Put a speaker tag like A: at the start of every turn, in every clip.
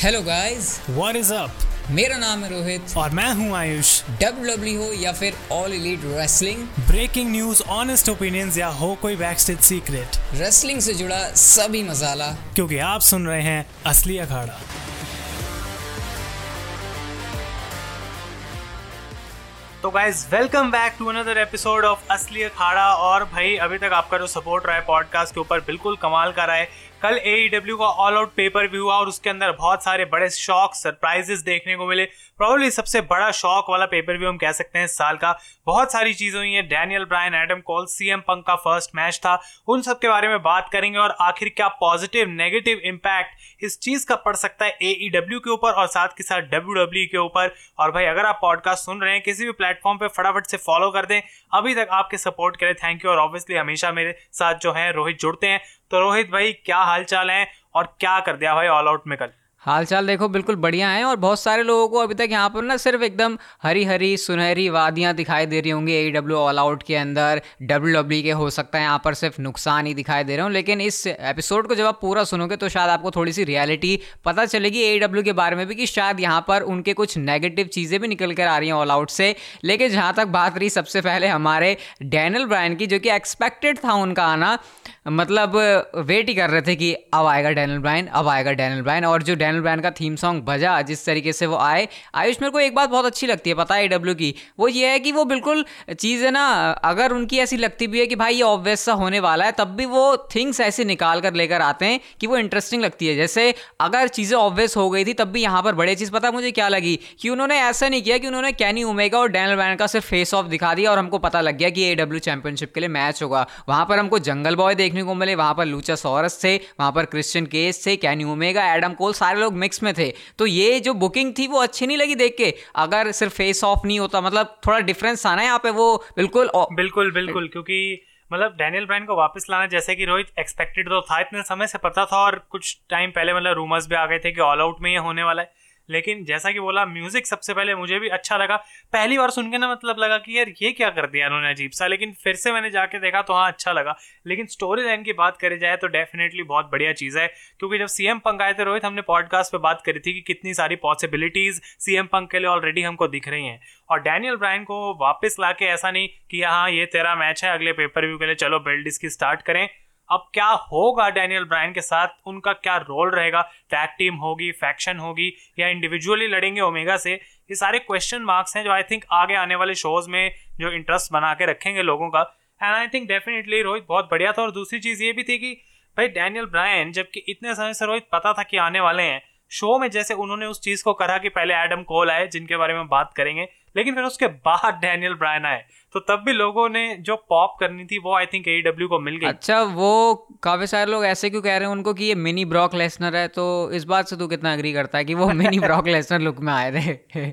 A: Hello guys
B: What is up?
A: मेरा नाम है रोहित।
B: और मैं हूँ आयुष।
A: डब्ल्यू हो या फिर All Elite Wrestling
B: breaking news honest opinions या हो कोई बैकस्टेज सीक्रेट
A: रेसलिंग से जुड़ा सभी मसाला।
B: क्योंकि आप सुन रहे हैं असली अखाड़ा। तो guys welcome back to another episode of असली अखाड़ा। और भाई अभी तक आपका जो सपोर्ट रहा है पॉडकास्ट के ऊपर बिल्कुल कमाल का रहा है। कल ए e का ऑल आउट पेपर भी हुआ और उसके अंदर बहुत सारे बड़े शॉक सरप्राइजेस देखने को मिले। प्रॉब्लली सबसे बड़ा शॉक वाला पेपर भी हम कह सकते हैं इस साल का। बहुत सारी चीज़ें हुई हैं। Daniel Bryan Adam Cole CM Punk का फ़र्स्ट मैच था। उन सब के बारे में बात करेंगे और आखिर क्या पॉजिटिव नेगेटिव इम्पैक्ट इस चीज़ का पड़ सकता है ए e के ऊपर और साथ के साथ डब्ल्यू e के ऊपर। और भाई, अगर आप पॉडकास्ट सुन रहे हैं, किसी भी प्लेटफॉर्म पर फटाफट से फॉलो कर दें। अभी तक आपके सपोर्ट के लिए थैंक यू और ऑब्वियसली हमेशा मेरे साथ जो है, रोहित जुड़ते हैं। तो रोहित भाई, क्या हाल चाल है और क्या कर दिया भाई ऑल आउट में कल?
A: हाल चाल देखो, बिल्कुल बढ़िया है और बहुत सारे लोगों को अभी तक यहाँ पर ना सिर्फ़ एकदम हरी हरी सुनहरी वादियाँ दिखाई दे रही होंगी ए डब्ल्यू ऑल आउट के अंदर। डब्ल्यू डब्ल्यू के हो सकता है यहाँ पर सिर्फ़ नुकसान ही दिखाई दे रहे हो, लेकिन इस एपिसोड को जब आप पूरा सुनोगे तो शायद आपको थोड़ी सी रियलिटी पता चलेगी ए डब्ल्यू के बारे में भी कि शायद यहाँ पर उनके कुछ नेगेटिव चीज़ें भी निकल कर आ रही हैं ऑल आउट से। लेकिन जहाँ तक बात रही सबसे पहले हमारे डैनल ब्रायन की, जो कि एक्सपेक्टेड था उनका आना मतलब वेट ही कर रहे थे कि अब आएगा डैनल ब्रायन अब आएगा डैनल ब्रायन और जो डैनल ब्रायन का थीम सॉन्ग बजा, जिस तरीके से वो आए, आयुष, मेरे को एक बात बहुत अच्छी लगती है, पता है डब्ल्यू की, वो ये है कि वो बिल्कुल चीज़ है ना, अगर उनकी ऐसी लगती भी है कि भाई ये ऑब्वियस सा होने वाला है, तब भी वो थिंग्स ऐसे निकाल कर लेकर आते हैं कि वो इंटरेस्टिंग लगती है। जैसे अगर चीज़ें ऑब्वियस हो गई थी, तब भी यहाँ पर बड़ी चीज़, पता मुझे क्या लगी? कि उन्होंने ऐसा नहीं किया कि उन्होंने कैनी उमेगा और डैनल ब्रायन का सिर्फ़ फेस ऑफ़ दिखा दिया और हमको पता लग गया कि ए डब्ल्यू चैंपियनशिप के लिए मैच होगा। वहाँ पर हमको जंगल बॉय देखने को मिले, वहाँ पर लूचा सॉरस थे, वहाँ पर क्रिश्चियन केस थे, कैनी उमेगा एडम कोल, सारे लोग मिक्स में थे। तो ये जो बुकिंग थी वो अच्छी नहीं लगी देख के। अगर सिर्फ़ फेस ऑफ़ नहीं होता मतलब थोड़ा डिफरेंस आना यहाँ पे वो, बिल्कुल
B: बिल्कुल बिल्कुल, क्योंकि मतलब डैनियल ब्राइन को वापस लाना, जैसे कि रोहित एक्सपेक्टेड तो था, इतने समय से पता था और कुछ टाइम पहले मतलब रूमर्स भी आ गए थे कि ऑल आउट में ये होने वाला है। लेकिन जैसा कि बोला म्यूज़िक सबसे पहले मुझे भी अच्छा लगा। पहली बार सुन के ना मतलब लगा कि यार ये क्या कर दिया उन्होंने अजीब सा, लेकिन फिर से मैंने जाके देखा तो हाँ अच्छा लगा। लेकिन स्टोरी लाइन की बात करी जाए तो डेफिनेटली बहुत बढ़िया चीज़ है, क्योंकि जब सीएम पंक आए थे रोहित, हमने पॉडकास्ट पर बात करी थी कि कितनी सारी पॉसिबिलिटीज सीएम पंक के लिए ऑलरेडी हमको दिख रही हैं। और डैनियल ब्रायन को वापस ला ऐसा नहीं कि हाँ ये तेरा मैच है, अगले पेपर व्यू के लिए चलो बिल्ड इसकी स्टार्ट करें। अब क्या होगा डैनियल ब्रायन के साथ? उनका क्या रोल रहेगा? टैग टीम होगी फैक्शन होगी, या इंडिविजुअली लड़ेंगे ओमेगा से? ये सारे क्वेश्चन मार्क्स हैं जो आई थिंक आगे आने वाले शोज़ में जो इंटरेस्ट बना के रखेंगे लोगों का। And I think definitely Rohit बहुत बढ़िया था और दूसरी चीज़ ये भी थी कि भाई डैनियल ब्रायन जबकि इतने समय से रोहित पता था कि आने वाले हैं शो में जैसे उन्होंने उस चीज़ को करा कि पहले एडम कोल आए जिनके बारे में बात करेंगे लेकिन फिर उसके बाद डैनियल ब्रायन आए। तो तब भी लोगों ने जो पॉप करनी थी वो आई थिंक एडब्ल्यू को मिल गई।
A: अच्छा वो काफ़ी सारे लोग ऐसे क्यों कह रहे हैं उनको कि ये मिनी ब्रॉक लेसनर है तो इस बात से तू कितना अग्री करता है कि वो मिनी ब्रॉक लेसनर लुक में आए थे?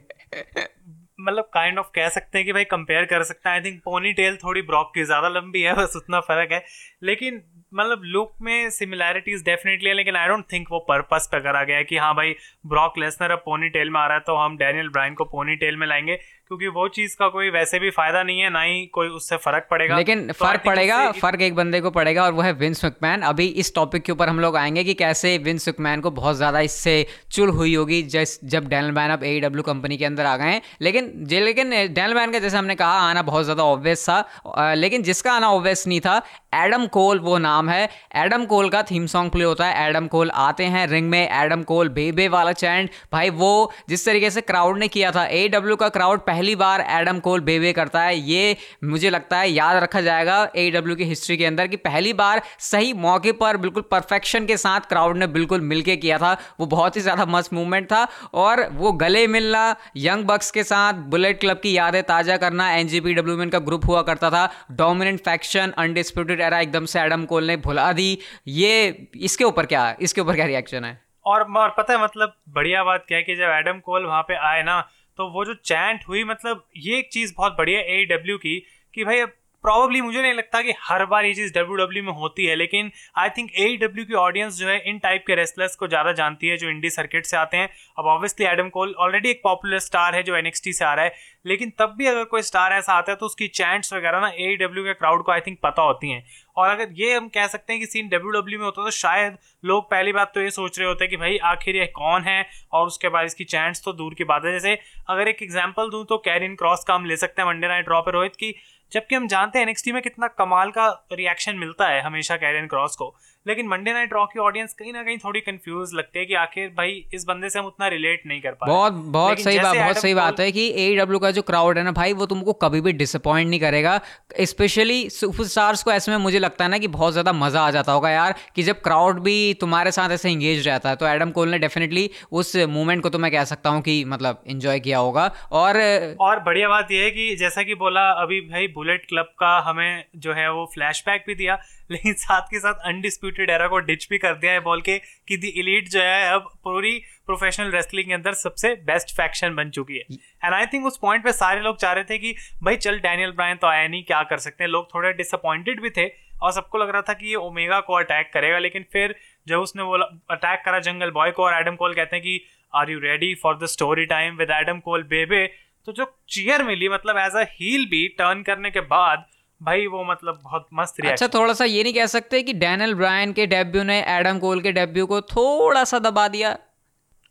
B: मतलब काइंड ऑफ़ कह सकते हैं कि भाई कंपेयर कर सकते हैं। आई थिंक पोनी टेल थोड़ी ब्रॉक की ज़्यादा लंबी है बस उतना फ़र्क है। लेकिन मतलब लुक में सिमिलैरिटीज डेफिनेटली है, लेकिन आई डोंट थिंक वो पर्पस पे करा गया है कि हाँ भाई ब्रॉक लेसनर अब पोनी टेल में आ रहा है तो हम डैनियल ब्राइन को पोनी टेल में लाएँगे। क्योंकि वो चीज़ का कोई वैसे भी फ़ायदा नहीं है ना ही कोई उससे फ़र्क पड़ेगा।
A: लेकिन तो फ़र्क पड़ेगा फ़र्क एक बंदे को पड़ेगा और वो है विंस मैकमैन अभी इस टॉपिक के ऊपर हम लोग आएँगे कि कैसे विंस मैकमैन को बहुत ज़्यादा इससे चुल हुई होगी जस जब डैनल मैन अब ए कंपनी के अंदर आ गए हैं। लेकिन जे लेकिन डैनल मैन का जैसे हमने कहा आना बहुत ज़्यादा ऑब्वियस था। लेकिन जिसका आना ऑब्वियस नहीं था एडम कोल वो नाम है। एडम कोल का थीम सॉन्ग प्ले होता है। एडम कोल आते हैं रिंग में। एडम कोल बेबे वाला चैंड भाई वो जिस तरीके से क्राउड ने किया था ए का क्राउड पहली बार एडम कोल बेवे करता है। ये मुझे लगता है याद रखा जाएगा ए की हिस्ट्री के अंदर कि पहली बार सही मौके पर बिल्कुल परफेक्शन के साथ क्राउड ने बिल्कुल मिलके किया था। वो बहुत ही ज़्यादा मस्त मूवमेंट था और वो गले मिलना यंग बक्स के साथ बुलेट क्लब की यादें ताज़ा करना एन जी का ग्रुप हुआ करता था। डोमिनेंट फैक्शन अनडिस्प्यूटेड एरा एकदम से एडम कोल ने भुला दी। ये इसके ऊपर क्या, इसके ऊपर क्या रिएक्शन है?
B: और पता है मतलब बढ़िया बात क्या है कि जब एडम कोल वहाँ पे आए ना तो वो जो चैंट हुई मतलब ये एक चीज़ बहुत बढ़िया ए डब्ल्यू की कि भाई प्रॉब्ली मुझे नहीं लगता कि हर बार ये चीज़ डब्ल्यू डब्ल्यू में होती है, लेकिन आई थिंक ए डब्ल्यू की ऑडियंस जो है, इन टाइप के रेसलर्स को ज़्यादा जानती है, जो इंडी सर्किट से आते हैं। अब ऑब्वियसली एडम कोल ऑलरेडी एक पॉपुलर स्टार है जो एनएक्सटी से आ रहा है, लेकिन तब भी अगर कोई स्टार ऐसा आता है तो उसकी चैंट्स वगैरह ना ए डब्ल्यू के क्राउड को आई थिंक पता होती हैं। और अगर ये हम कह सकते हैं कि सीन डब्ल्यू डब्ल्यू में होता तो शायद लोग पहली बात तो ये सोच रहे होते हैं कि भाई, आखिर ये कौन है? और उसके बाद इसकी चैंट्स तो दूर की बात है। जैसे अगर एक एग्ज़ाम्पल दूँ तो कैरिन क्रॉस का हम ले सकते हैं मंडे नाइट ड्रॉ पर रोहित की। जबकि हम जानते हैं एनएक्सटी में कितना कमाल का रिएक्शन मिलता है हमेशा कैरियन क्रॉस को। लेकिन मंडे नाइट रॉ की ऑडियंस कहीं ना कहीं थोड़ी कंफ्यूज लगती है कि आखिर भाई इस बंदे से हम उतना रिलेट नहीं कर पाए।
A: बहुत बहुत सही बात बहुत सही बात है कि ए डब्ल्यू का जो क्राउड है ना भाई वो तुमको कभी भी डिसअपॉइंट नहीं करेगा। स्पेशली सुपरस्टार्स को ऐसे में मुझे लगता है ना कि बहुत ज़्यादा मज़ा आ जाता होगा यार कि जब क्राउड भी तुम्हारे साथ ऐसे इंगेज रहता है तो एडम कोल ने डेफिनेटली उस मूवमेंट को तो मैं कह सकता हूँ कि मतलब इंजॉय किया होगा। और
B: और बढ़िया बात यह है कि जैसा कि बोला अभी भाई बुलेट क्लब का हमें जो है वो फ्लैशबैक भी दिया लेकिन साथ के साथ अनडिस्प्यूटेड एरा को डिच भी कर दिया है बोल के, कि दी इलीट जो है अब पूरी प्रोफेशनल रेसलिंग के अंदर सबसे बेस्ट फैक्शन बन चुकी है। एंड आई थिंक उस पॉइंट पे सारे लोग चाह रहे थे कि, भाई, चल डैनियल ब्रायन तो आया नहीं, क्या कर सकते हैं? लोग थोड़े डिसअपॉइंटेड भी थे और सबको लग रहा था कि ये ओमेगा को अटैक करेगा, लेकिन फिर जब उसने वो अटैक करा जंगल बॉय को और एडम कोल कहते हैं कि are you ready for the story time with Adam Cole bay bay तो जो चीयर मिली मतलब एज अ हील भी टर्न करने के बाद भाई वो मतलब बहुत मस्त
A: अच्छा थोड़ा सा ये नहीं कह सकते कि डैनियल ब्रायन के डेब्यू ने एडम कोल के डेब्यू को थोड़ा सा दबा दिया।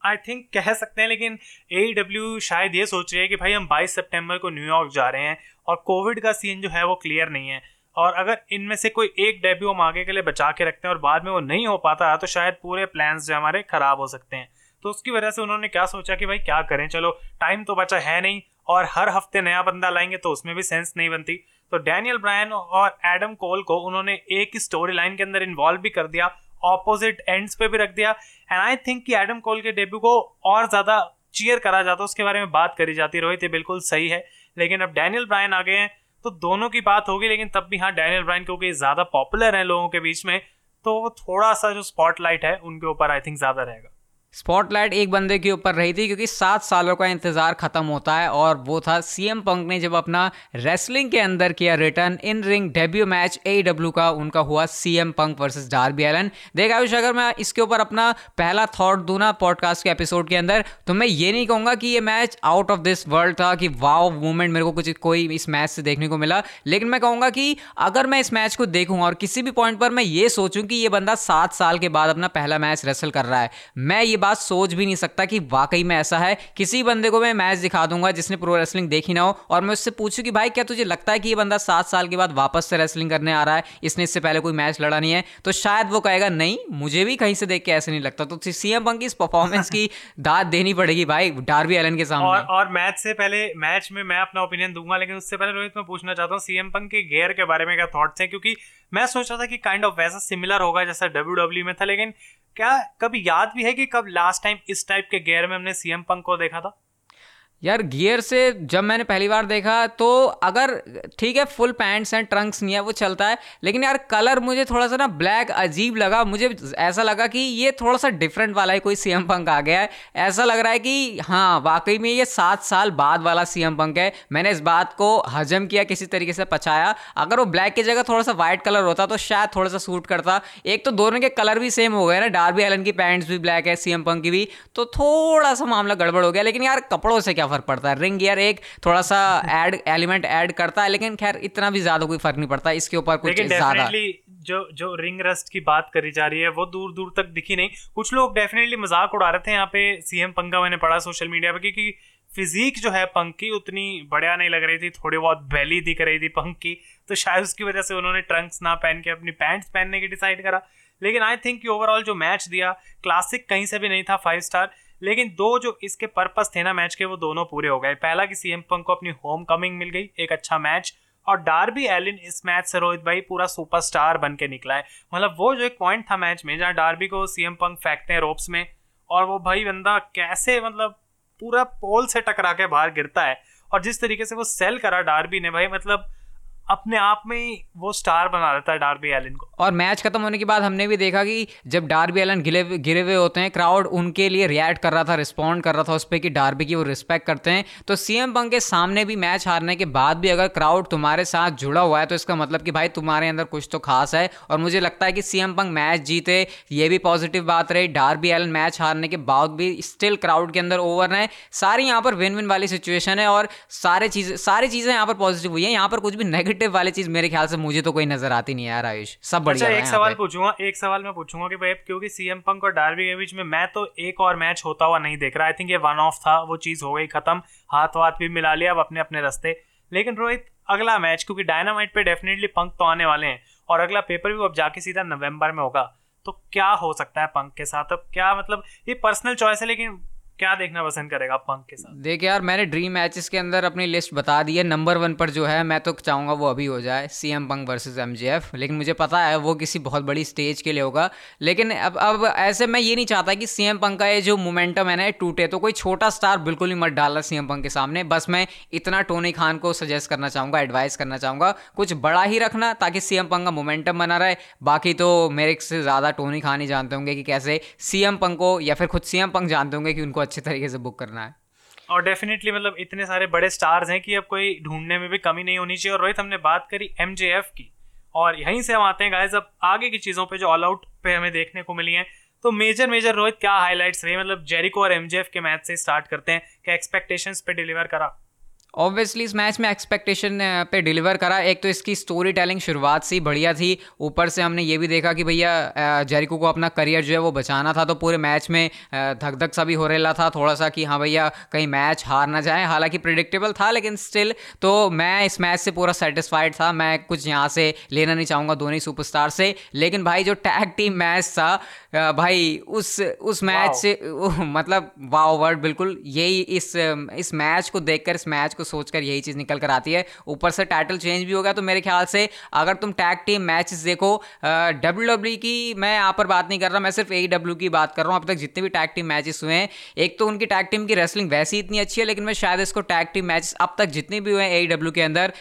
B: आई थिंक कह सकते हैं लेकिन ए डब्ल्यू e शायद ये सोच रही है कि भाई हम 22 सितंबर को न्यूयॉर्क जा रहे हैं और कोविड का सीन जो है वो क्लियर नहीं है। और अगर इनमें से कोई एक डेब्यू हम आगे के लिए बचा के रखते हैं और बाद में वो नहीं हो पाता तो शायद पूरे प्लान्स जो हमारे खराब हो सकते हैं। तो उसकी वजह से उन्होंने क्या सोचा कि भाई क्या करें? चलो टाइम तो बचा है नहीं और हर हफ़्ते नया बंदा लाएँगे तो उसमें भी सेंस नहीं बनती। तो डैनियल ब्रायन और एडम कोल को उन्होंने एक ही स्टोरी लाइन के अंदर इन्वॉल्व भी कर दिया ऑपोजिट एंड्स पे भी रख दिया एंड आई थिंक कि एडम कोल के डेब्यू को और ज़्यादा चीयर करा जाता, उसके बारे में बात करी जाती, रोहित ये बिल्कुल सही है, लेकिन अब डैनियल ब्रायन आ गए हैं तो दोनों की बात होगी, लेकिन तब भी हाँ डैनियल ब्रायन क्योंकि ज़्यादा पॉपुलर है लोगों के बीच में तो वो थोड़ा सा जो स्पॉटलाइट है, उनके ऊपर आई थिंक ज़्यादा रहेगा।
A: स्पॉटलाइट एक बंदे के ऊपर रही थी, क्योंकि सात सालों का इंतज़ार खत्म होता है, और वो था सीएम पंक ने जब अपना रेसलिंग के अंदर किया return in ring debut match A का, उनका हुआ CM Punk versus Darby Allin देख आयुष, अगर मैं इसके ऊपर अपना पहला थॉट दूँ ना पॉडकास्ट के एपिसोड के अंदर तो मैं ये नहीं कहूँगा कि ये match out of this world था, कि वाओ मूवमेंट मेरे को कुछ कोई इस मैच से देखने को मिला। लेकिन मैं कहूँगा कि अगर मैं इस मैच को देखूँ, और किसी भी पॉइंट पर मैं ये सोचूँ कि ये बंदा सात साल के बाद अपना पहला मैच रेसल कर रहा है, मैं ये बात सोच भी नहीं सकता कि वाकई में ऐसा है। किसी बंदे को मैं मैच दिखा दूँगा जिसने प्रो रेसलिंग देखी ना हो और मैं उससे पूछूँ कि भाई क्या तुझे लगता है कि ये बंदा सात साल के बाद वापस से रेसलिंग करने आ रहा है? इसने इससे पहले कोई मैच लड़ा नहीं है। तो शायद वो कहेगा नहीं मुझे भी कहीं से देख के ऐसे नहीं लगता। तो सीएम पंक की इस परफॉर्मेंस की दाद देनी पड़ेगी भाई डार्बी एलन के सामने।
B: और, और मैच से पहले मैच में मैं अपना ओपिनियन दूँगा लेकिन उससे पहले रोहित मैं पूछना चाहता हूँ सीएम पंक के गेयर के बारे में क्या थॉट्स हैं? क्योंकि मैं सोच रहा था कि काइंड ऑफ़ वैसा सिमिलर होगा जैसा डब्ल्यू डब्ल्यू e में था, लेकिन क्या कभी याद भी है कि कब लास्ट टाइम इस टाइप के गेयर में हमने सीएम पंक को देखा था?
A: यार गियर से जब मैंने पहली बार देखा तो अगर ठीक है फुल पैंट्स एंड ट्रंक्स नहीं है, वो चलता है, लेकिन यार कलर मुझे थोड़ा सा ना ब्लैक अजीब लगा। मुझे ऐसा लगा कि ये थोड़ा सा डिफरेंट वाला है कोई सीएम पंक आ गया है। ऐसा लग रहा है कि हाँ वाकई में ये सात साल बाद वाला सीएम पंक है। मैंने इस बात को हजम किया, किसी तरीके से पचाया अगर वो ब्लैक की जगह थोड़ा सा वाइट कलर होता तो शायद थोड़ा सा सूट करता। एक तो दोनों के कलर भी सेम हो गए ना डार्बी एलन की पैंट्स भी ब्लैक है सीएम पंक की भी। तो थोड़ा सा मामला गड़बड़ हो गया, लेकिन यार, कपड़ों से क्या फ़र्क पड़ता है। रिंग गियर एक थोड़ा सा एड एलिमेंट ऐड करता है लेकिन खैर इतना भी ज़्यादा कोई फ़र्क नहीं पड़ता। इसके ऊपर कुछ ज़्यादा।
B: जो जो रिंग रस्ट की बात करी जा रही है वो दूर दूर तक दिखी नहीं। कुछ लोग डेफिनेटली मज़ाक उड़ा रहे थे यहाँ पे सीएम पंका मैंने पढ़ा सोशल मीडिया पे क्योंकि फिजिक जो है पंक की उतनी बढ़िया नहीं लग रही थी थोड़ी बहुत बैली दिख रही थी पंक की तो शायद उसकी वजह से उन्होंने ट्रंक्स ना पहन के अपनी पैंट्स पहनने की डिसाइड करा। लेकिन आई थिंक कि ओवरऑल जो मैच दिया क्लासिक कहीं से भी नहीं था फाइव स्टार लेकिन दो जो इसके पर्पस थे ना मैच के, वो दोनों पूरे हो गए। पहला कि सीएम पंक को अपनी होम कमिंग मिल गई, एक अच्छा मैच और डार्बी एलिन इस मैच से रोहित भाई पूरा सुपरस्टार बन के निकला है। मतलब वो जो एक पॉइंट था मैच में, जहाँ डार्बी को सीएम पंक फेंकते हैं रोप्स में, और वो भाई बंदा कैसे मतलब पूरा पोल से टकरा के बाहर गिरता है, और जिस तरीके से वो सेल करा डार्बी ने, भाई मतलब अपने आप में ही वो स्टार बना देता है डार्बी एलन को।
A: और मैच खत्म होने के बाद हमने भी देखा कि जब डार्बी एलन गिरे गिरे हुए होते हैं क्राउड उनके लिए रिएक्ट कर रहा था रिस्पॉन्ड कर रहा था उस पर कि डार्बी की वो रिस्पेक्ट करते हैं। तो सीएम पंक के सामने भी मैच हारने के बाद भी अगर क्राउड तुम्हारे साथ जुड़ा हुआ है तो इसका मतलब कि भाई तुम्हारे अंदर कुछ तो खास है। और मुझे लगता है कि सीएम पंक मैच जीते, ये भी पॉजिटिव बात रही। डार्बी एलन मैच हारने के बाद भी स्टिल क्राउड के अंदर ओवर रहे सारी यहाँ पर विन विन वाली सिचुएशन है और सारे चीज़ें, सारी चीज़ें यहाँ पर पॉजिटिव हुई है। यहाँ पर कुछ भी नेगेटिव नेगेटिव वाली चीज़ मेरे ख्याल से मुझे तो कोई नज़र आती नहीं यार आयुष। सब बढ़िया
B: अच्छा एक सवाल पूछूँगा एक सवाल मैं पूछूँगा कि भाई क्योंकि सीएम पंक और डार्बी के बीच में मैं तो एक और मैच होता हुआ नहीं देख रहा। आई थिंक ये वन ऑफ़ था वो चीज़ हो गई खत्म। हाथ वाथ भी मिला लिया अब अपने अपने रस्ते। लेकिन रोहित अगला मैच क्योंकि डायनामाइट पे डेफिनेटली पंक तो आने वाले हैं और अगला पेपर भी अब जाके सीधा नवंबर में होगा। तो क्या हो सकता है पंक के साथ? अब क्या मतलब ये पर्सनल चॉइस है लेकिन क्या देखना पसंद करेगा पंक के साथ?
A: देख यार, मैंने ड्रीम मैचेस के अंदर अपनी लिस्ट बता दी है। नंबर वन पर जो है, मैं तो चाहूँगा वो अभी हो जाए C M Punk versus M लेकिन मुझे पता है, वो किसी बहुत बड़ी स्टेज के लिए होगा। लेकिन अब अब ऐसे मैं ये नहीं चाहता कि सी एम पंक का ये जो मोमेंटम है ना टूटे। तो कोई छोटा स्टार बिल्कुल ही मत डालना सी एम पंक के सामने। बस मैं इतना टोनी खान को सजेस्ट करना चाहूँगा एडवाइस करना चाहूँगा। कुछ बड़ा ही रखना, ताकि सी एम पंक का मोमेंटम बना रहे। बाकी तो मेरे से ज़्यादा टोनी खान ही जानते होंगे कि कैसे सी एम पंक को, या फिर खुद सी एम पंक जानते होंगे कि उनको अच्छे तरीके से बुक करना है।
B: और डेफिनेटली मतलब इतने सारे बड़े स्टार्स हैं कि अब कोई ढूँढने में भी कमी नहीं होनी चाहिए। और रोहित, हमने बात करी एमजेएफ की। और यहीं से हम आते हैं गाइज़ अब आगे की चीज़ों पे जो ऑल आउट पे हमें देखने को मिली हैं। तो मेजर मेजर रोहित, क्या हाईलाइट्स रही? मतलब जेरिको और एमजेएफ के मैच से स्टार्ट करते हैं। क्या एक्सपेक्टेशंस पे डिलीवर करा?
A: ऑब्वियसली इस मैच में एक्सपेक्टेशन पे डिलीवर करा। एक तो इसकी स्टोरी टेलिंग शुरुआत से ही बढ़िया थी। ऊपर से हमने ये भी देखा कि भैया जेरिको को अपना करियर जो है वो बचाना था तो पूरे मैच में धक धक सा भी हो रहा था थोड़ा सा कि हाँ भैया, कहीं मैच हार ना जाए। हालाँकि प्रिडिक्टेबल था, लेकिन स्टिल तो मैं इस मैच से पूरा सेटिस्फाइड था। मैं कुछ यहाँ से लेना नहीं चाहूँगा दोनों सुपरस्टार से। लेकिन भाई, जो टैग टीम मैच था भाई उस उस मैच से मतलब वाओ वर्ड बिल्कुल यही इस इस मैच को देखकर इस मैच को सोचकर यही चीज़ निकल कर आती है। ऊपर से टाइटल चेंज भी हो गया तो मेरे ख्याल से अगर तुम टैग टीम मैचेस देखो डब्ल्यू डब्ल्यू की मैं यहाँ पर बात नहीं कर रहा मैं सिर्फ़ ए डब्ल्यू की बात कर रहा हूँ। अब तक जितने भी टैग टीम मैचेस हुए हैं एक तो उनकी टैग टीम की रेसलिंग वैसी इतनी अच्छी है लेकिन मैं शायद इसको टैग टीम मैचेस अब तक जितने भी हुए हैं ए डब्ल्यू के अंदर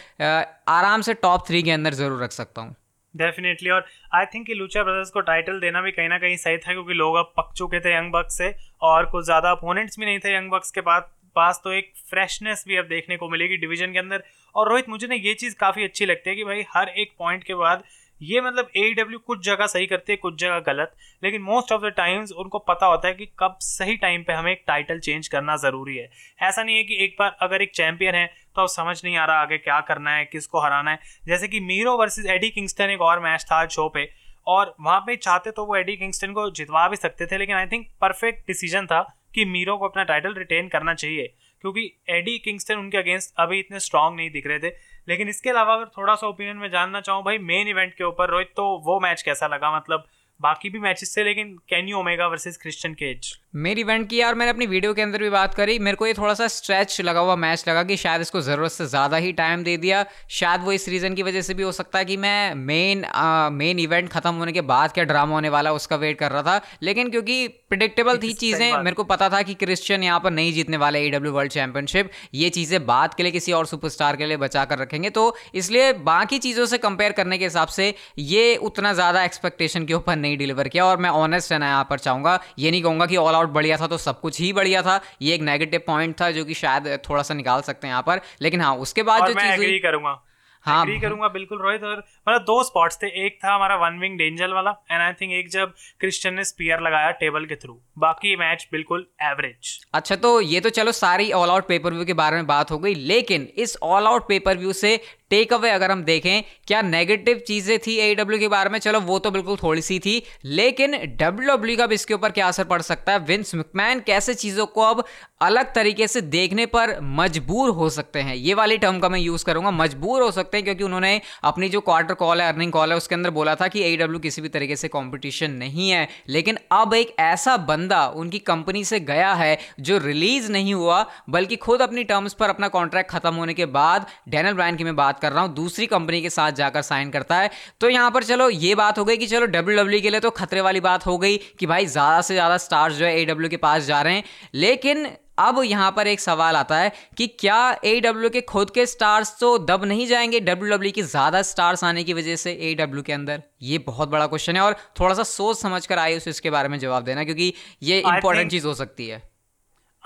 A: आराम से टॉप थ्री के अंदर ज़रूर रख सकता हूँ।
B: डेफिनेटली और आई थिंक लूचा ब्रदर्स को टाइटल देना भी कहीं ना कहीं सही था, क्योंकि लोग अब पक चुके थे यंग बक्स से, और कुछ ज़्यादा अपोनेंट्स भी नहीं थे यंग बक्स के बाद पास तो एक फ्रेशनेस भी अब देखने को मिलेगी डिवीज़न के अंदर। और रोहित, मुझे ना ये चीज़ काफ़ी अच्छी लगती है कि भाई हर एक पॉइंट के बाद ये मतलब ए डब्ल्यू कुछ जगह सही करते हैं, कुछ जगह गलत। लेकिन मोस्ट ऑफ़ द टाइम्स उनको पता होता है कि कब सही टाइम पे हमें एक टाइटल चेंज करना ज़रूरी है। ऐसा नहीं है कि एक बार अगर एक चैंपियन है तो अब समझ नहीं आ रहा आगे क्या करना है, किसको हराना है। जैसे कि मीरो वर्सेज एडी किंगस्टन एक और मैच था शो पे, और वहाँ पे चाहते तो वो एडी किंगस्टन को जितवा भी सकते थे, लेकिन आई थिंक परफेक्ट डिसीज़न था कि मीरो को अपना टाइटल रिटेन करना चाहिए, क्योंकि एडी किंगस्टन उनके अगेंस्ट अभी इतने स्ट्रांग नहीं दिख रहे थे। लेकिन इसके अलावा अगर थोड़ा सा ओपिनियन में जानना चाहूँ, भाई मेन इवेंट के ऊपर रोहित तो वो मैच कैसा लगा? मतलब बाकी भी मैचेस थे लेकिन Kenny Omega versus Christian Cage
A: मेरी इवेंट की यार मैंने अपनी वीडियो के अंदर भी बात करी। मेरे को ये थोड़ा सा स्ट्रेच लगा हुआ मैच लगा कि शायद इसको ज़रूरत से ज़्यादा ही टाइम दे दिया। शायद वो इस रीज़न की वजह से भी हो सकता है कि मैं मेन मेन इवेंट खत्म होने के बाद क्या ड्रामा होने वाला उसका वेट कर रहा था। लेकिन क्योंकि प्रिडिक्टेबल थी चीज़ें मेरे को पता था कि क्रिश्चियन यहाँ पर नहीं जीतने वाले ए डब्ल्यू वर्ल्ड चैंपियनशिप ये चीज़ें बात के लिए किसी और सुपरस्टार के लिए बचा कर रखेंगे। तो इसलिए बाकी चीज़ों से कंपेयर करने के हिसाब से ये उतना ज़्यादा एक्सपेक्टेशन के ऊपर नहीं डिलीवर किया और मैं ऑनेस्ट रहना यहाँ पर चाहूँगा। ये नहीं कहूँगा कि ऑल आउट बढ़िया था तो सब कुछ ही बढ़िया था। ये एक नेगेटिव पॉइंट था जो कि शायद थोड़ा सा निकाल सकते हैं यहाँ पर। लेकिन हाँ उसके बाद जो
B: चीज़ करूँगा। हाँ। एग्री करूँगा बिल्कुल रोहित। और मतलब दो स्पॉट्स थे। एक था हमारा वन विंग डेंजल वाला एंड आई थिंक एक जब क्रिश्चियन ने स्पीयर लगाया टेबल के थ्रू बाकी मैच बिल्कुल एवरेज
A: अच्छा तो ये तो चलो सारी ऑल आउट पेपर व्यू के बारे में बात हो गई। लेकिन इस all out pay per view से टेक अवे अगर हम देखें, क्या नेगेटिव चीज़ें थी ए के बारे में? चलो, वो तो बिल्कुल थोड़ी सी थी। लेकिन डब्ल्यू का भी इसके ऊपर क्या असर पड़ सकता है? विंस मैकमैन कैसे चीज़ों को अब अलग तरीके से देखने पर मजबूर हो सकते हैं? ये वाली टर्म का मैं यूज़ करूँगा। मजबूर हो सकते हैं क्योंकि उन्होंने अपनी जो क्वार्टर कॉल है अर्निंग कॉल है, उसके अंदर बोला था कि ए किसी भी तरीके से कॉम्पिटिशन नहीं है। लेकिन अब एक ऐसा बंदा उनकी कंपनी से गया है जो रिलीज़ नहीं हुआ, बल्कि खुद अपनी टर्म्स पर अपना कॉन्ट्रैक्ट खत्म होने के बाद डैनल ब्रायन की मैं बात बात कर रहा हूँ दूसरी कंपनी के साथ जाकर साइन करता है। तो यहाँ पर चलो ये बात हो गई कि चलो डब्ल्यू डब्ल्यू के लिए तो खतरे वाली बात हो गई कि भाई ज़्यादा से ज़्यादा स्टार्स जो है ए के पास जा रहे हैं। लेकिन अब यहाँ पर एक सवाल आता है कि क्या ए डब्ल्यू के खुद के स्टार्स तो दब नहीं जाएँगे डब्ल्यू डब्ल्यू की ज़्यादा स्टार्स आने की वजह से ए डब्ल्यू के अंदर? ये बहुत बड़ा क्वेश्चन है और थोड़ा सा सोच समझ कर उस इसके बारे में जवाब देना क्योंकि ये इंपॉर्टेंट चीज़ हो सकती है।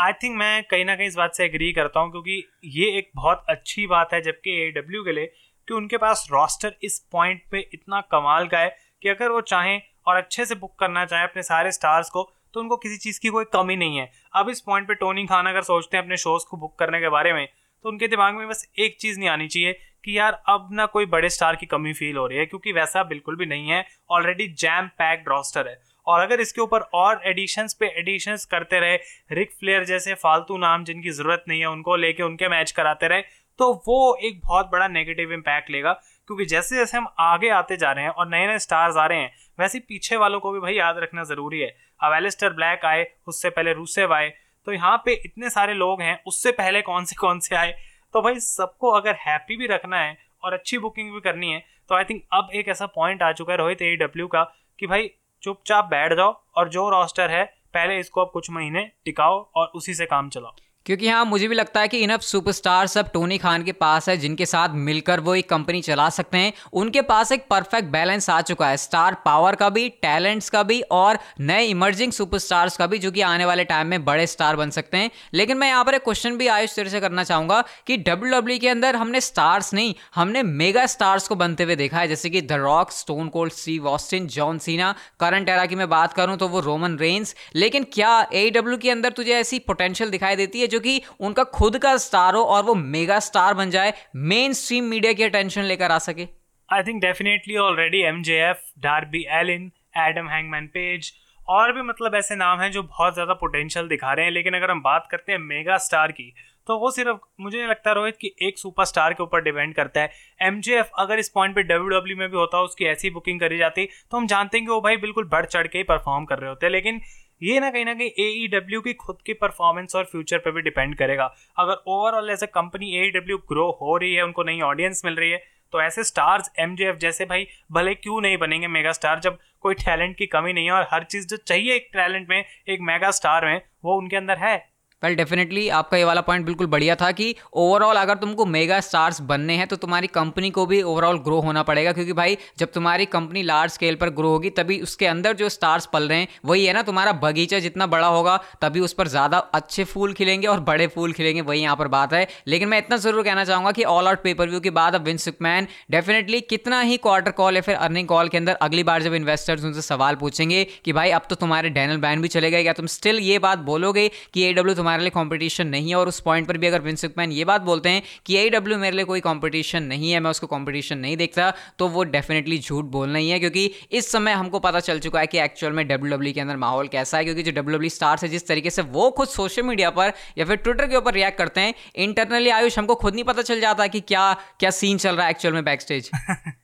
B: आई थिंक मैं कहीं ना कहीं इस बात से एग्री करता हूँ, क्योंकि ये एक बहुत अच्छी बात है जबकि ए डब्ल्यू के लिए कि उनके पास रॉस्टर इस पॉइंट पे इतना कमाल का है कि अगर वो चाहें और अच्छे से बुक करना चाहें अपने सारे स्टार्स को तो उनको किसी चीज़ की कोई कमी नहीं है। अब इस पॉइंट पे टोनी खान अगर सोचते हैं अपने शोज़ को बुक करने के बारे में तो उनके दिमाग में बस एक चीज़ नहीं आनी चाहिए कि यार अब ना कोई बड़े स्टार की कमी फील हो रही है, क्योंकि वैसा बिल्कुल भी नहीं है। ऑलरेडी जैम पैक्ड रॉस्टर है। और अगर इसके ऊपर और एडिशंस पे एडिशंस करते रहे रिक फ्लेयर जैसे फालतू नाम जिनकी ज़रूरत नहीं है उनको लेके उनके मैच कराते रहे तो वो एक बहुत बड़ा नेगेटिव इम्पैक्ट लेगा। क्योंकि जैसे जैसे हम आगे आते जा रहे हैं और नए नए स्टार्स आ रहे हैं, वैसे पीछे वालों को भी भाई याद रखना ज़रूरी है। अब एलिस्टर ब्लैक आए, उससे पहले रूसेव आए तो यहाँ पे इतने सारे लोग हैं, उससे पहले कौन से कौन से आए? तो भाई सबको अगर हैप्पी भी रखना है और अच्छी बुकिंग भी करनी है तो आई थिंक अब एक ऐसा पॉइंट आ चुका है रोहित ए डब्ल्यू का कि भाई चुपचाप बैठ जाओ और जो रोस्टर है, पहले इसको अब कुछ महीने टिकाओ और उसी से काम चलाओ।
A: क्योंकि हाँ मुझे भी लगता है कि इनफ सुपरस्टार सब टोनी खान के पास है, जिनके साथ मिलकर वो एक कंपनी चला सकते हैं। उनके पास एक परफेक्ट बैलेंस आ चुका है। स्टार पावर का भी टैलेंट्स का भी और नए इमर्जिंग सुपरस्टार्स का भी, जो कि आने वाले टाइम में बड़े स्टार बन सकते हैं। लेकिन मैं यहाँ पर एक क्वेश्चन भी आयुष तेरे से करना चाहूँगा कि डब्ल्यू e के अंदर हमने स्टार्स नहीं, हमने मेगा स्टार्स को बनते हुए देखा है। जैसे कि the Rock Stone Cold Steve Austin John Cena current era की मैं बात करूँ तो वो रोमन रेंस लेकिन क्या ए e के अंदर तुझे ऐसी पोटेंशियल दिखाई देती है जो कि उनका खुद का स्टार हो और वो मेगा स्टार बन जाए मेन स्ट्रीम मीडिया की अटेंशन लेकर आ सके।
B: I think definitely already M J F Darby Allin Adam Hangman Page और भी मतलब ऐसे नाम हैं जो बहुत ज़्यादा पोटेंशियल दिखा रहे हैं। लेकिन अगर हम बात करते हैं मेगा स्टार की तो वो सिर्फ़ मुझे नहीं लगता रोहित कि एक सुपरस्टार के ऊपर डिपेंड करता है। एम अगर इस पॉइंट पे डब्ल्यू e में भी होता, उसकी ऐसी बुकिंग करी जाती तो हम जानते हैं कि वो भाई बिल्कुल बढ़ चढ़ के ही परफॉर्म कर रहे होते लेकिन ये ना कहीं ना कहीं ए डब्ल्यू की खुद की परफॉर्मेंस और फ्यूचर पर भी डिपेंड करेगा। अगर overall as a company A W grow हो रही है, उनको नई ऑडियंस मिल रही है तो ऐसे स्टार्स एम जैसे भाई भले क्यों नहीं बनेंगे मेगा स्टार जब कोई टैलेंट की कमी नहीं है और हर चीज़ जो चाहिए एक टैलेंट में, एक मेगा स्टार में, वो उनके अंदर है।
A: वेल डेफिनेटली आपका ये वाला पॉइंट बिल्कुल बढ़िया था कि ओवरऑल अगर तुमको मेगा स्टार्स बनने हैं तो तुम्हारी कंपनी को भी ओवरऑल ग्रो होना पड़ेगा। क्योंकि भाई, जब तुम्हारी कंपनी लार्ज स्केल पर ग्रो होगी, तभी उसके अंदर जो स्टार्स पल रहे हैं, वही है ना, तुम्हारा बगीचा जितना बड़ा होगा, तभी उस पर ज़्यादा अच्छे फूल खिलेंगे और बड़े फूल खिलेंगे, वही यहाँ पर बात है। लेकिन मैं इतना ज़रूर कहना चाहूँगा कि ऑल आउट पेपर व्यू के बाद अब विंस मैन डेफिनेटली कितना ही क्वार्टर कॉल या फिर अर्निंग कॉल के अंदर अगली बार जब इन्वेस्टर्स उनसे सवाल पूछेंगे कि भाई, अब तो तुम्हारे डैनल बैन भी चले गए, क्या तुम स्टिल ये बात बोलोगे कि ए तुम्हारे लिए कॉम्पिटिशन नहीं है और उस पॉइंट पर भी अगर विंस मैन ये बात बोलते हैं कि ए डब्ल्यू मेरे लिए कोई कॉम्पिटिशन नहीं है, मैं उसको कॉम्पिटिशन नहीं देखता तो वो डेफिनेटली झूठ बोलना ही है, क्योंकि इस समय हमको पता चल चुका है कि एक्चुअल में डब्ल्यू डब्ल्यू के अंदर माहौल कैसा है, क्योंकि जो डब्ल्यू डब्ल्यू स्टार्स है, जिस तरीके से वो खुद सोशल मीडिया पर या फिर ट्विटर के ऊपर रिएक्ट करते हैं इंटरनली आयुष, हमको खुद नहीं पता चल जाता कि क्या क्या सीन चल रहा है एक्चुअल में बैक स्टेज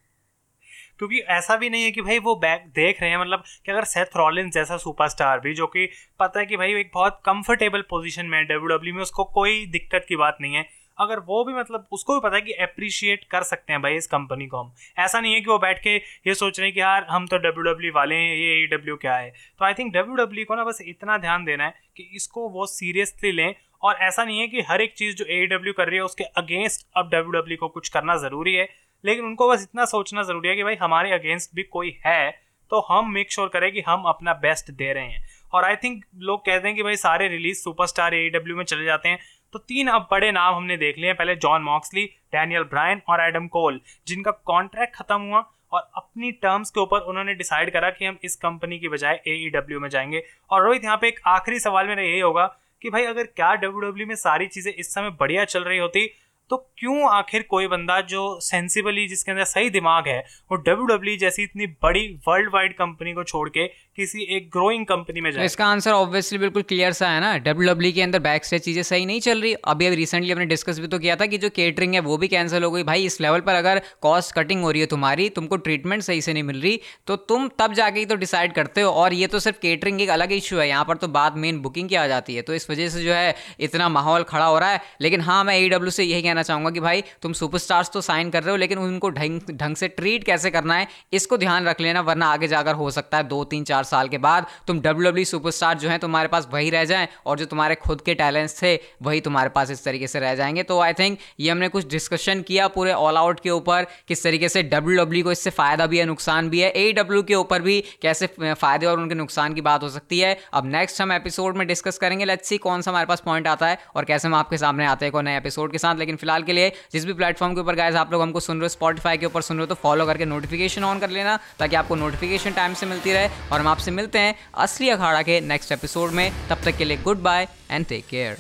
B: क्योंकि ऐसा भी नहीं है कि भाई वो बैक देख रहे हैं मतलब कि अगर सेथ रॉलिन्स जैसा सुपरस्टार भी, जो कि पता है कि भाई एक बहुत कंफर्टेबल पोजीशन में है डब्ल्यू में, उसको कोई दिक्कत की बात नहीं है। अगर वो भी मतलब उसको भी पता है कि अप्रिशिएट कर सकते हैं भाई इस कंपनी को हम। ऐसा नहीं है कि वो बैठ के ये सोच रहे हैं कि यार, हम तो डब्ल्यू डब्ल्यू वाले हैं, ये ई डब्ल्यू क्या है? तो आई थिंक डब्ल्यू डब्ल्यू को ना बस इतना ध्यान देना है कि इसको वो सीरियसली लें, और ऐसा नहीं है कि हर एक चीज़ जो ए डब्ल्यू कर रही है, उसके अगेंस्ट अब डब्ल्यू डब्ल्यू को कुछ करना ज़रूरी है। लेकिन उनको बस इतना सोचना ज़रूरी है कि भाई हमारे अगेंस्ट भी कोई है तो हम मेक श्योर करें कि हम अपना बेस्ट दे रहे हैं। और आई थिंक लोग कहते हैं कि भाई सारे रिलीज़ सुपरस्टार ए में चले जाते हैं। तो तीन अब बड़े नाम हमने देख लिए हैं। पहले जॉन मॉक्सली डैनियल ब्रायन और एडम कोल जिनका कॉन्ट्रैक्ट खत्म हुआ और अपनी टर्म्स के ऊपर उन्होंने डिसाइड करा कि हम इस कंपनी की बजाय ए में जाएँगे। और रोहित, यहाँ पे एक आखिरी सवाल मेरा यही होगा कि भाई अगर क्या डब्ल्यू में सारी चीज़ें इस समय बढ़िया चल रही होती तो क्यों आखिर कोई बंदा जो सेंसिबली जिसके अंदर सही दिमाग है, वो डब्ल्यू e जैसी इतनी बड़ी वर्ल्ड वाइड कंपनी को छोड़ के किसी एक ग्रोइंग कंपनी में जाए
A: इसका आंसर ऑब्वियसली बिल्कुल क्लियर सा है ना डब्ल्यू डब्ल्यू e के अंदर बैक से चीज़ें सही नहीं चल रही। अभी अभी रिसेंटली हमने डिस्कस भी तो किया था कि जो केटरिंग है वो भी कैंसिल हो गई। भाई इस लेवल पर अगर कॉस्ट कटिंग हो रही है तुम्हारी तुमको ट्रीटमेंट सही से नहीं मिल रही तो तुम तब जाके ही तो डिसाइड करते हो। और ये तो सिर्फ़ केटरिंग एक अलग इशू है। यहाँ पर तो बात मेन बुकिंग की आ जाती है। तो इस वजह से जो है इतना माहौल खड़ा हो रहा है। लेकिन हाँ मैं ए e से यही कहना चाहूँगा कि भाई तुम सुपरस्टार्स तो साइन कर रहे हो लेकिन उनको ढंग ढंग से ट्रीट कैसे करना है इसको ध्यान रख लेना वरना आगे जाकर हो सकता है दो तीन चार साल के बाद तुम डब्ल्यू डब्ल्यू सुपरस्टार जो है तुम्हारे पास वही रह जाएँ और जो तुम्हारे खुद के टैलेंट्स थे, वही तुम्हारे पास इस तरीके से रह जाएँगे। तो आई थिंक ये हमने कुछ डिस्कशन किया पूरे ऑल आउट के ऊपर, किस तरीके से डब्ल्यू डब्ल्यू को इससे फ़ायदा भी है, नुकसान भी है। ए डब्ल्यू के ऊपर भी कैसे फ़ायदे और उनके नुकसान की बात हो सकती है। अब नेक्स्ट हम एपिसोड में डिस्कस करेंगे। लेट्स सी कौन सा हमारे पास पॉइंट आता है और कैसे हम आपके सामने आते हैं नए एपिसोड के साथ। लेकिन फ़िलहाल के लिए जिस भी प्लेटफॉर्म के ऊपर गाइज़ आप लोग हमको सुन रहे हो स्पॉटीफाई के ऊपर सुन रहे हो तो फॉलो करके नोटिफिकेशन ऑन कर लेना, ताकि आपको नोटिफिकेशन टाइम से मिलती रहे और हम आपसे मिलते हैं असली अखाड़ा के नेक्स्ट एपिसोड में। तब तक के लिए good bye and take care